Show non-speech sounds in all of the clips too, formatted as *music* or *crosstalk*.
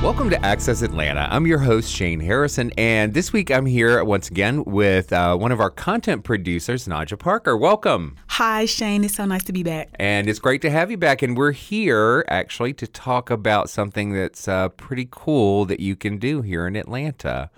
Welcome to Access Atlanta. I'm your host, Shane Harrison, and this week I'm here once again with uh, one of our content producers, Najja Parker. Welcome. Hi, Shane. It's so nice to be back. And it's great to have you back. And we're here actually to talk about something that's uh, pretty cool that you can do here in Atlanta.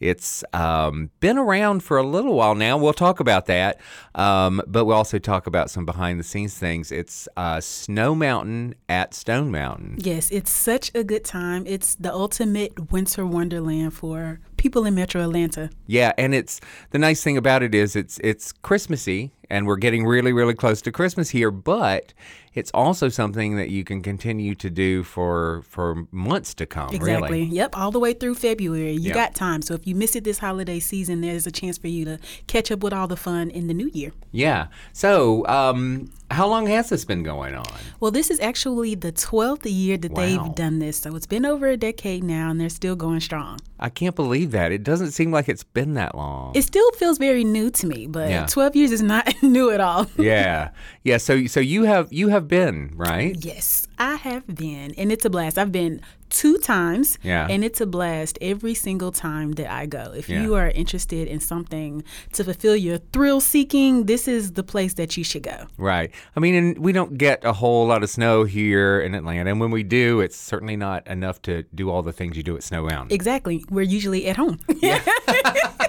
It's um, been around for a little while now. We'll talk about that. Um, but we'll also talk about some behind the scenes things. It's uh, Snow Mountain at Stone Mountain. Yes, it's such a good time. It's the ultimate winter wonderland for people in Metro Atlanta. Yeah, and it's the nice thing about it is it's it's Christmassy and we're getting really really close to Christmas here, but it's also something that you can continue to do for for months to come. Exactly. Really. Yep, all the way through February. You Yep. got time. So if you miss it this holiday season, there's a chance for you to catch up with all the fun in the new year. Yeah. So, um, how long has this been going on? Well, this is actually the 12th year that Wow. they've done this. So it's been over a decade now and they're still going strong. I can't believe that. It doesn't seem like it's been that long. It still feels very new to me, but Yeah. 12 years is not *laughs* new it all. *laughs* yeah. Yeah, so so you have you have been, right? Yes, I have been, and it's a blast. I've been two times, Yeah. and it's a blast every single time that I go. If Yeah. you are interested in something to fulfill your thrill seeking, this is the place that you should go. Right. I mean, and we don't get a whole lot of snow here in Atlanta, and when we do, it's certainly not enough to do all the things you do at Snow Mountain. Exactly. We're usually at home. *laughs*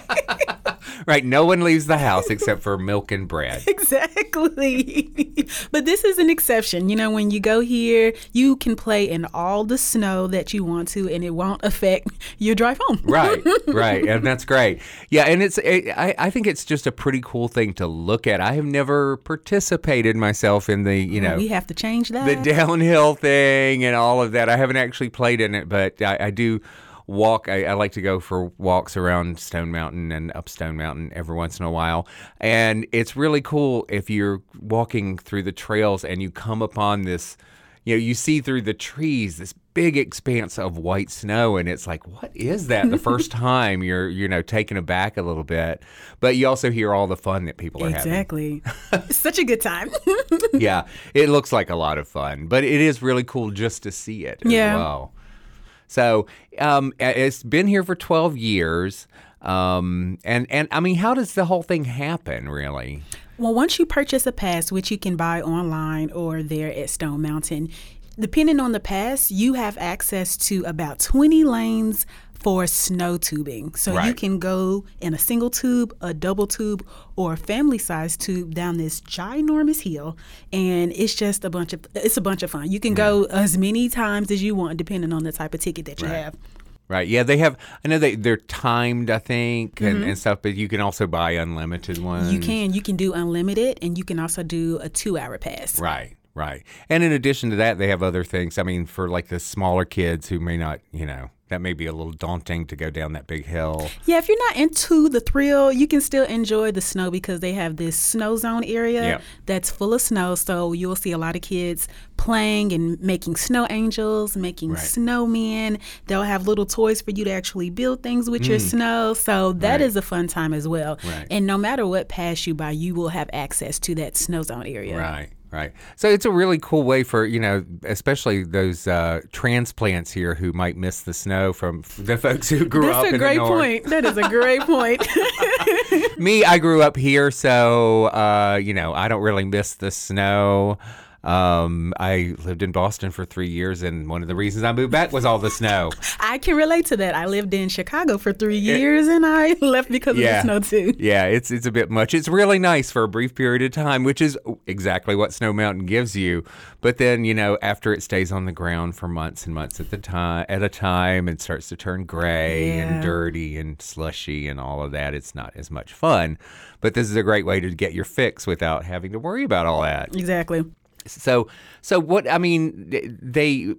right. No one leaves the house except for milk and bread. exactly. but this is an exception. You know, when you go here, you can play in all the snow that you want to, and it won't affect your drive home. right, *laughs* right, and that's great. Yeah, and it's it, I I think it's just a pretty cool thing to look at. I have never participated myself in the you know we have to change that. the downhill thing and all of that. I haven't actually played in it, but I, I do walk. I, I like to go for walks around Stone Mountain and up Stone Mountain every once in a while. And it's really cool if you're walking through the trails and you come upon this, you know, you see through the trees this big expanse of white snow and it's like what is that the first *laughs* time you're you know taken aback a little bit but you also hear all the fun that people are having Exactly. *laughs* such a good time. yeah, it looks like a lot of fun, but it is really cool just to see it as well. So um, it's been here for 12 years. Um, and, and I mean, how does the whole thing happen, really? Well, once you purchase a pass, which you can buy online or there at Stone Mountain, depending on the pass, you have access to about 20 lanes for snow tubing. So you can go in a single tube, a double tube, or a family size tube down this ginormous hill and it's just a bunch of it's a bunch of fun. You can go as many times as you want depending on the type of ticket that you Right. have. Right. Yeah, they have, I know they, they're timed, I think, and, and stuff, but you can also buy unlimited ones. Mm-hmm. You can you can do unlimited and you can also do a 2-hour pass. Right. Right. And in addition to that, they have other things. I mean, for like the smaller kids who may not, you know, that may be a little daunting to go down that big hill. Yeah, if you're not into the thrill, you can still enjoy the snow because they have this snow zone area Yep. that's full of snow. So you'll see a lot of kids playing and making snow angels, making Right. snowmen. They'll have little toys for you to actually build things with your snow. So that Mm. Right. is a fun time as well. Right. And no matter what pass you buy, you will have access to that snow zone area. Right. Right. So it's a really cool way for, you know, especially those uh, transplants here who might miss the snow from *laughs* the folks who grew up That's a in great the north. point. That is a great point. *laughs* Me, I grew up here, so, uh, you know, I don't really miss the snow. Um, I lived in Boston for three years, and one of the reasons I moved back was all the snow. *laughs* I can relate to that. I lived in Chicago for three years and I *laughs* left because Yeah. of the snow too. Yeah, it's it's a bit much. It's really nice for a brief period of time, which is exactly what Snow Mountain gives you. But then, you know, after it stays on the ground for months and months at the time at a time and starts to turn gray Yeah. and dirty and slushy and all of that, it's not as much fun. But this is a great way to get your fix without having to worry about all that. Exactly. So, so what? I mean, they.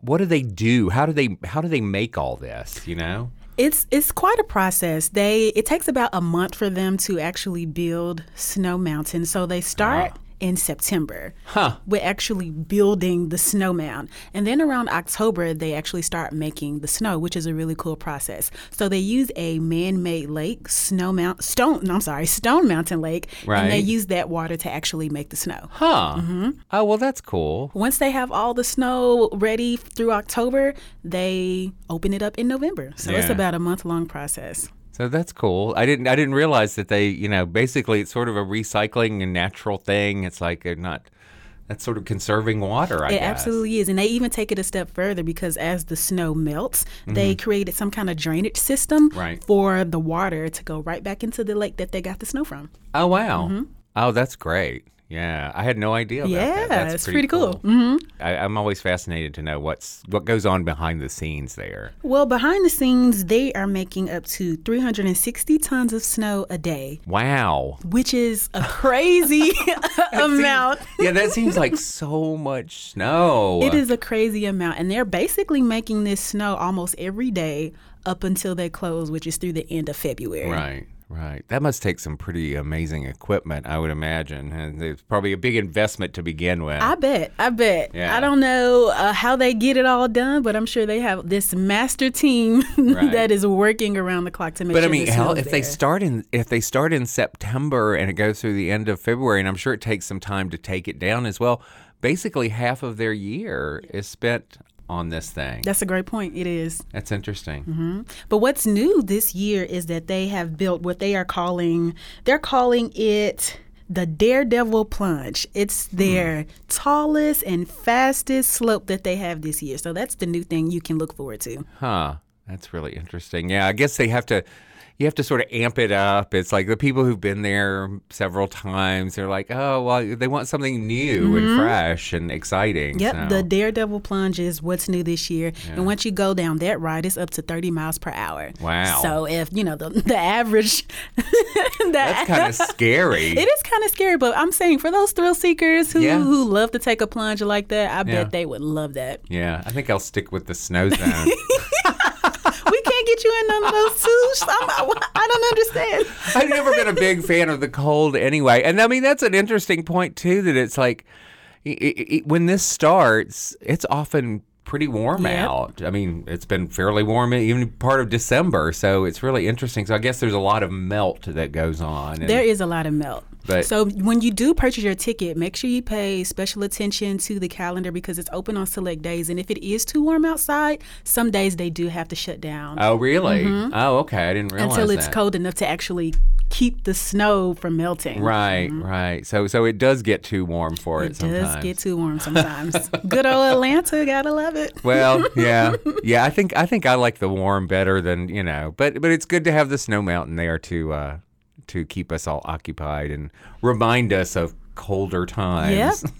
What do they do? How do they? How do they make all this? You know. It's it's quite a process. They it takes about a month for them to actually build Snow Mountain. So they start Wow. In September. Huh. With actually building the snow mound. And then around October they actually start making the snow, which is a really cool process. So they use a man-made lake, Snow Mount Stone, I'm sorry, Stone Mountain Lake, and they use that water to actually make the snow. Huh. Mm-hmm. Oh well, that's cool. Once they have all the snow ready through October, they open it up in November. So it's about a month long process. So that's cool. I didn't. I didn't realize that they. You know, basically, it's sort of a recycling and natural thing. It's like they're not. That's sort of conserving water. I guess. It guess. absolutely is. And they even take it a step further because as the snow melts, they created some kind of drainage system Mm-hmm. Right. for the water to go right back into the lake that they got the snow from. Oh wow. Oh, that's great. Yeah, I had no idea about. Yeah, that. That's it's pretty cool. Mm-hmm. I, I'm always fascinated to know what's what goes on behind the scenes there. Well, behind the scenes, they are making up to 360 tons of snow a day, Wow. which is a crazy *laughs* *laughs* amount. yeah, that seems like so much snow. It is a crazy amount. And they're basically making this snow almost every day up until they close, which is through the end of February. Right, right. That must take some pretty amazing equipment, I would imagine. And it's probably a big investment to begin with. I bet. I bet. Yeah. I don't know uh, how they get it all done, but I'm sure they have this master team *laughs* Right. that is working around the clock to make but sure I mean, hell, if they start in if they start in September and it goes through the end of February, and I'm sure it takes some time to take it down as well. Basically, half of their year is spent on this thing. That's a great point. It is. That's interesting. Mm-hmm. But what's new this year is that they have built what they are calling they're calling it the Daredevil Plunge. It's their tallest and fastest slope that they have this year. So that's the new thing you can look forward to. Huh. That's really interesting. Yeah, I guess they have to you have to sort of amp it up. It's like the people who've been there several times, they're like, "Oh, well, they want something new and fresh and exciting." Mm-hmm. Yep, so- the Daredevil Plunge is what's new this year. And once you go down that ride, it's up to 30 miles per hour. Wow. So if, you know, the, *laughs* the average. *laughs* the That's kind of *laughs* scary. It is kind of scary, but I'm saying for those thrill seekers who, Yeah. who love to take a plunge like that, I Yeah. bet they would love that. Yeah, I think I'll stick with the snow zone. Get you in none of those *laughs* suits. I'm, I, don't understand. I've never been a big fan of the cold anyway. And I mean, that's an interesting point, too, that it's like i i i when this starts, it's often pretty warm Yep. out. I mean, it's been fairly warm even part of December. So it's really interesting. So I guess there's a lot of melt that goes on. There is a lot of melt. But- so when you do purchase your ticket, make sure you pay special attention to the calendar because it's open on select days. And if it is too warm outside, some days they do have to shut down Oh, really? Oh, okay. I didn't realize Mm-hmm. until it's that. cold enough to actually keep the snow from melting. Right, right. So, so it does get too warm for it, It sometimes. does get too warm sometimes. Good old Atlanta, gotta love it. Well, *laughs* yeah, yeah. I think I think I like the warm better than you know, but but it's good to have the snow mountain there to uh, to keep us all occupied and remind us of colder times. Yep.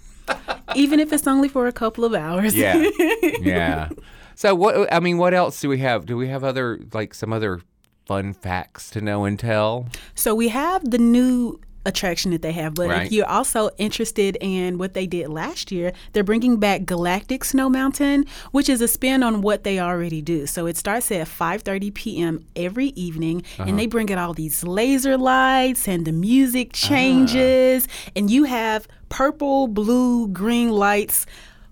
Even if it's only for a couple of hours. yeah, *laughs* yeah. So what? I mean, what else do we have? Do we have other like some other fun facts to know and tell? So we have the new attraction that they have, but Right. if you're also interested in what they did last year, they're bringing back Galactic Snow Mountain, which is a spin on what they already do. So it starts at 5:30 p.m. every evening, and uh-huh. they bring in all these laser lights, and the music ah. changes, and you have purple, blue, green lights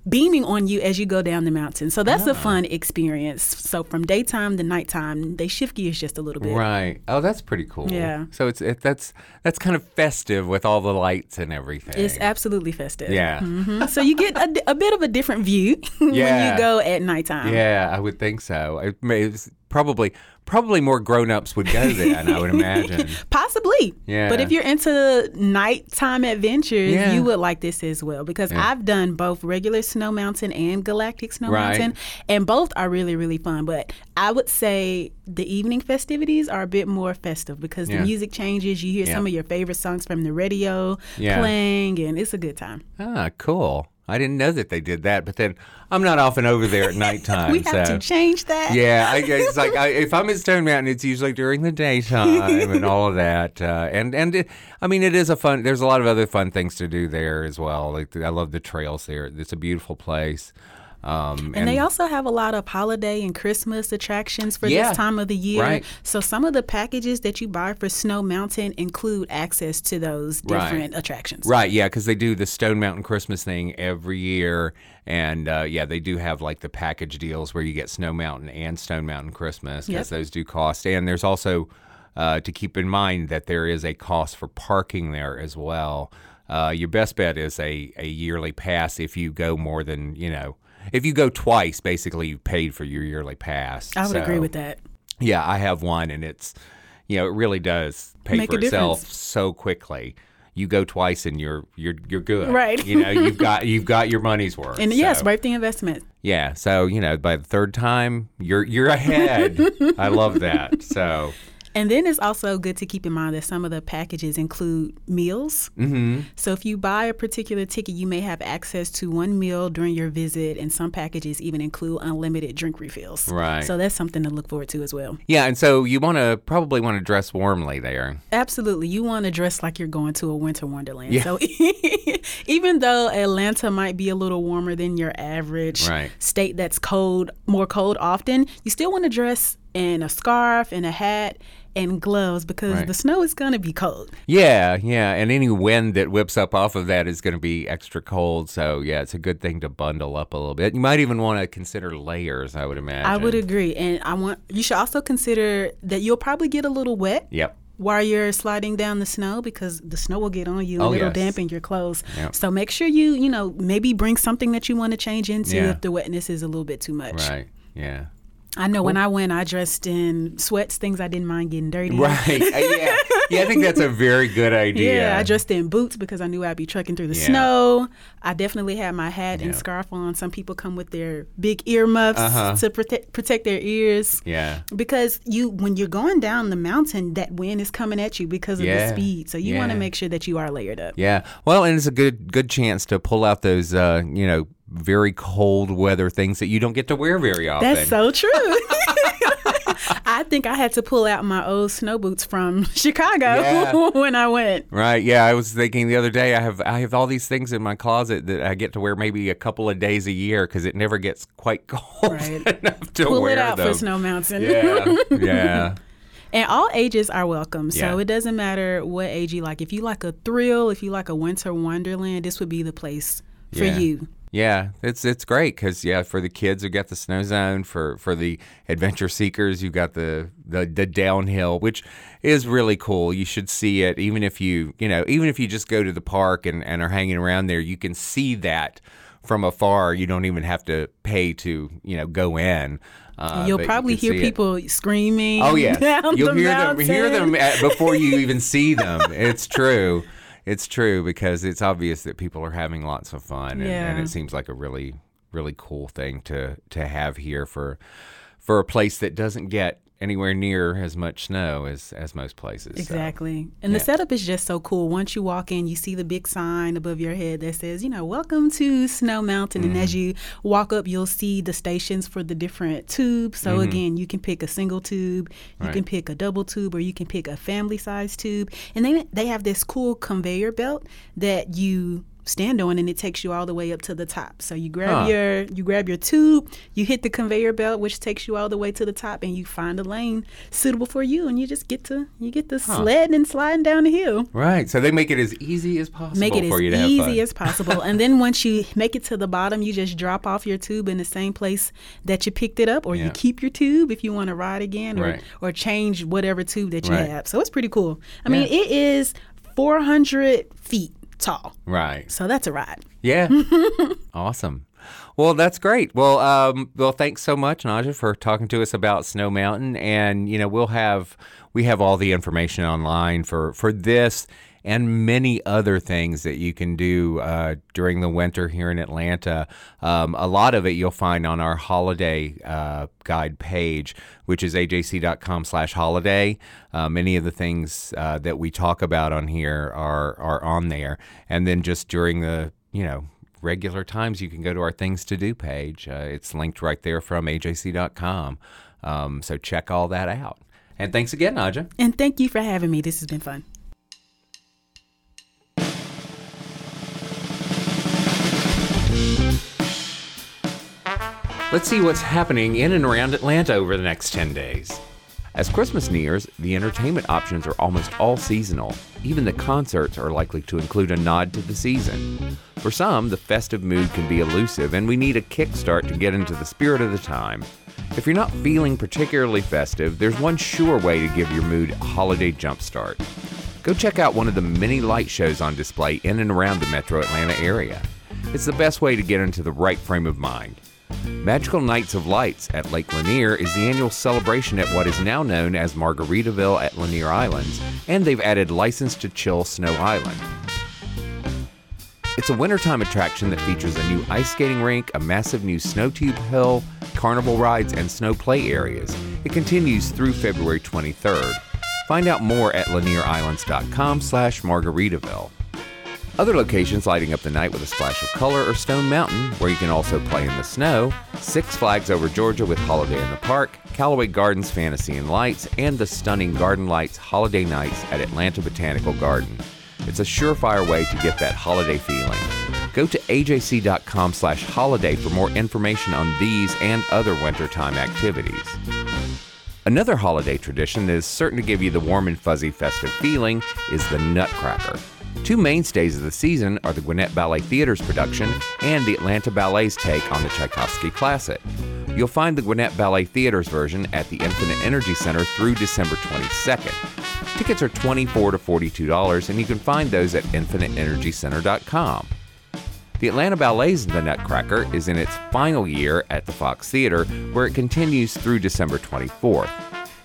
beaming on you as you go down the mountain. So that's a fun experience. So from daytime to nighttime, they shift gears just a little bit. Right. Oh, that's pretty cool. Yeah. So it's it, that's that's kind of festive with all the lights and everything. It's absolutely festive. yeah. Mhm. So you get a, a bit of a different view *laughs* when you go at nighttime. Yeah, I would think so. It may, it's probably probably more grown-ups would go then, I would imagine. *laughs* Possibly. Yeah. But if you're into nighttime adventures, Yeah. you would like this as well because I've done both regular Snow Mountain and Galactic Snow Right. Mountain, and both are really, really fun. But I would say the evening festivities are a bit more festive because Yeah. the music changes. You hear Yeah. some of your favorite songs from the radio Yeah. playing, and it's a good time. Ah, cool. I didn't know that they did that, but then I'm not often over there at *laughs* nighttime. we have so. to change that. Yeah, I, it's like I, if I'm at Stone *laughs* Mountain, it's usually during the daytime and all of that. Uh, and and it, I mean, it is a fun. There's a lot of other fun things to do there as well. Like I love the trails there. It's a beautiful place. Um, And they also have a lot of holiday and Christmas attractions for Yeah, this time of the year. right. So some of the packages that you buy for Snow Mountain include access to those Right. different attractions. Right, yeah, because they do the Stone Mountain Christmas thing every year, and uh, yeah, they do have like the package deals where you get Snow Mountain and Stone Mountain Christmas because Yep. those do cost. And there's also uh, to keep in mind that there is a cost for parking there as well. Uh, your best bet is a, a yearly pass if you go more than you know. If you go twice, basically you've paid for your yearly pass. I would agree with that. yeah, I have one, and it's you know it really does pay Make for itself difference. so quickly. You go twice, and you're you're you're good. Right. You know, you've got *laughs* you've got your money's worth. And yes, so- worth the investment. Yeah. So you know, by the third time, you're you're ahead. *laughs* I love that. So And then it's also good to keep in mind that some of the packages include meals. Mm-hmm. So if you buy a particular ticket, you may have access to one meal during your visit, and some packages even include unlimited drink refills. Right. So that's something to look forward to as well. yeah, and so you want to probably want to dress warmly there. Absolutely. You want to dress like you're going to a winter wonderland. Yeah. So *laughs* even though Atlanta might be a little warmer than your average Right. state that's cold, more cold often, you still want to dress in a scarf and a hat and gloves because Right. the snow is going to be cold. Yeah, yeah, and any wind that whips up off of that is going to be extra cold. So yeah, it's a good thing to bundle up a little bit. You might even want to consider layers. I would imagine. I would agree. And I want you should also consider that you'll probably get a little wet. Yep. while you're sliding down the snow because the snow will get on you Oh, and it'll yes. dampen your clothes. Yep. So make sure you, you know, maybe bring something that you want to change into Yeah. if the wetness is a little bit too much. Right. Yeah. I know when I went, I dressed in sweats, things I didn't mind getting dirty. Right. Uh, yeah. *laughs* Yeah. I think that's a very good idea. Yeah, I dressed in boots because I knew I'd be trekking through the Yeah. snow. I definitely had my hat Yeah. and scarf on. Some people come with their big earmuffs Uh-huh. to protect protect their ears. Yeah. Because you, when you're going down the mountain, that wind is coming at you because of Yeah. the speed. So you want to make sure that you are layered up. Yeah. Well, and it's a good good chance to pull out those uh, you know, very cold weather things that you don't get to wear very often. That's so true. *laughs* I think I had to pull out my old snow boots from *laughs* Chicago Yeah. *laughs* when I went. Right. Yeah, I was thinking the other day I have I have all these things in my closet that I get to wear maybe a couple of days a year cuz it never gets quite cold Right. enough to Pull wear it out them. for Snow Mountain. Yeah. Yeah. And all ages are welcome. So Yeah. it doesn't matter what age you like. If you like a thrill, if you like a winter wonderland, this would be the place for Yeah. you. Yeah, it's it's great because yeah, for the kids you got the snow zone. For for the adventure seekers, you got the, the the downhill, which is really cool. You should see it, even if you you know even if you just go to the park and, and are hanging around there, you can see that from afar. You don't even have to pay to you know go in. Uh, You'll but you probably hear see it. people screaming. Oh yeah, *laughs* you'll the hear them hear them at, before you even see them. It's true, it's true because it's obvious that people are having lots of fun, and, and it seems like a really really cool thing to to have here for for a place that doesn't get anywhere near as much snow as as most places. so. Exactly. And the setup is just so cool. Once you walk in, you see the big sign above your head that says, you know, welcome to Snow Mountain. And Mm-hmm. as you walk up, you'll see the stations for the different tubes. So again, you can pick a single tube, you Mm-hmm. Right. can pick a double tube, or you can pick a family size tube. And then they have this cool conveyor belt that you stand on and it takes you all the way up to the top. So you grab Huh. your you grab your tube, you hit the conveyor belt which takes you all the way to the top and you find a lane suitable for you and you just get to you get to sledding and sliding down the hill. Right. So they make it as easy as possible Make it for as you to have easy fun. as possible. *laughs* and then once you make it to the bottom, you just drop off your tube in the same place that you picked it up, or Yeah. you keep your tube if you want to ride again, or, Right. or change whatever tube that you Right. have. So it's pretty cool. I mean, it is 400 feet tall. right. So that's a ride. Yeah. *laughs* awesome. Well, that's great. Well, um, well, thanks so much, Najja, for talking to us about Snow Mountain. And you know, we'll have we have all the information online for for this and many other things that you can do uh, during the winter here in Atlanta. Um, a lot of it you'll find on our holiday uh, guide page, which is ajc.com/holiday. Uh, many of the things uh, that we talk about on here are are on there, and then just during the you know regular times, you can go to our things to do page. Uh, it's linked right there from ajc.com. Um, so check all that out. And thanks again, Najja. And thank you for having me. This has been fun. Let's see what's happening in and around Atlanta over the next 10 days. As Christmas nears, the entertainment options are almost all seasonal. Even the concerts are likely to include a nod to the season. For some, the festive mood can be elusive, and we need a kickstart to get into the spirit of the time. If you're not feeling particularly festive, there's one sure way to give your mood a holiday jumpstart. Go check out one of the many light shows on display in and around the metro Atlanta area. It's the best way to get into the right frame of mind. Magical Nights of Lights at Lake Lanier is the annual celebration at what is now known as Margaritaville at Lanier Islands, and they've added License to Chill Snow Island. It's a wintertime attraction that features a new ice skating rink, a massive new snow tube hill, carnival rides, and snow play areas. It continues through February 23rd. Find out more at lanierislands.com slash Margaritaville. Other locations lighting up the night with a splash of color are Stone Mountain, where you can also play in the snow, Six Flags Over Georgia with Holiday in the Park, Callaway Gardens Fantasy In Lights, and the stunning Garden Lights Holiday Nights at Atlanta Botanical Garden. It's a surefire way to get that holiday feeling. Go to ajc.com slash holiday for more information on these and other wintertime activities. Another holiday tradition that is certain to give you the warm and fuzzy festive feeling is the Nutcracker. Two mainstays of the season are the Gwinnett Ballet Theater's production and the Atlanta Ballet's take on the Tchaikovsky classic. You'll find the Gwinnett Ballet Theater's version at the Infinite Energy Center through December 22nd. Tickets are 24 to $42, and you can find those at infiniteenergycenter.com. The Atlanta Ballet's The Nutcracker is in its final year at the Fox Theater, where it continues through December 24th.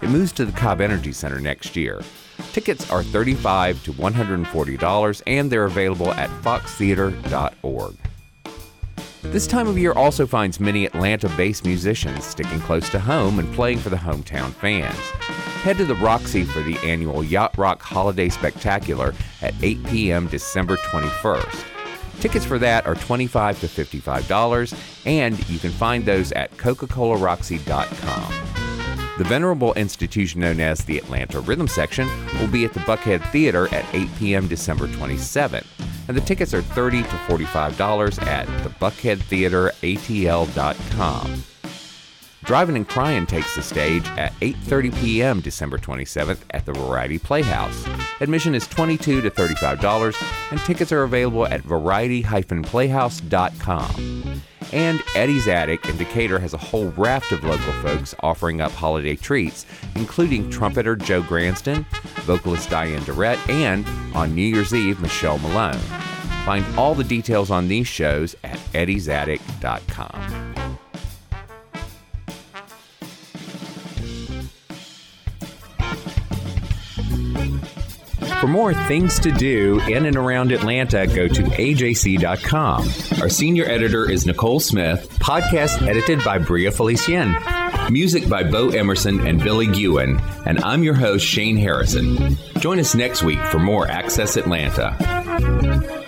It moves to the Cobb Energy Center next year. Tickets are 35 to $140, and they're available at foxtheater.org. This time of year also finds many Atlanta based musicians sticking close to home and playing for the hometown fans. Head to the Roxy for the annual Yacht Rock Holiday Spectacular at 8 p.m. December 21st. Tickets for that are 25 to $55, and you can find those at Coca-ColaRoxy.com. The venerable institution known as the Atlanta Rhythm Section will be at the Buckhead Theater at 8 p.m. December 27th, and the tickets are 30 to $45 at thebuckheadtheateratl.com. Drivin N Cryin takes the stage at 8:30 p.m. December 27th at the Variety Playhouse. Admission is 22 to $35 and tickets are available at variety-playhouse.com. And Eddie's Attic in Decatur has a whole raft of local folks offering up holiday treats, including trumpeter Joe Gransden, vocalist Diane Durrett, and on New Year's Eve, Michelle Malone. Find all the details on these shows at eddiesattic.com. For more things to do in and around Atlanta, go to ajc.com. Our senior editor is Nicole Smith, podcast edited by Bria Felicien, music by Bo Emerson and Billy Ewan, and I'm your host, Shane Harrison. Join us next week for more Access Atlanta.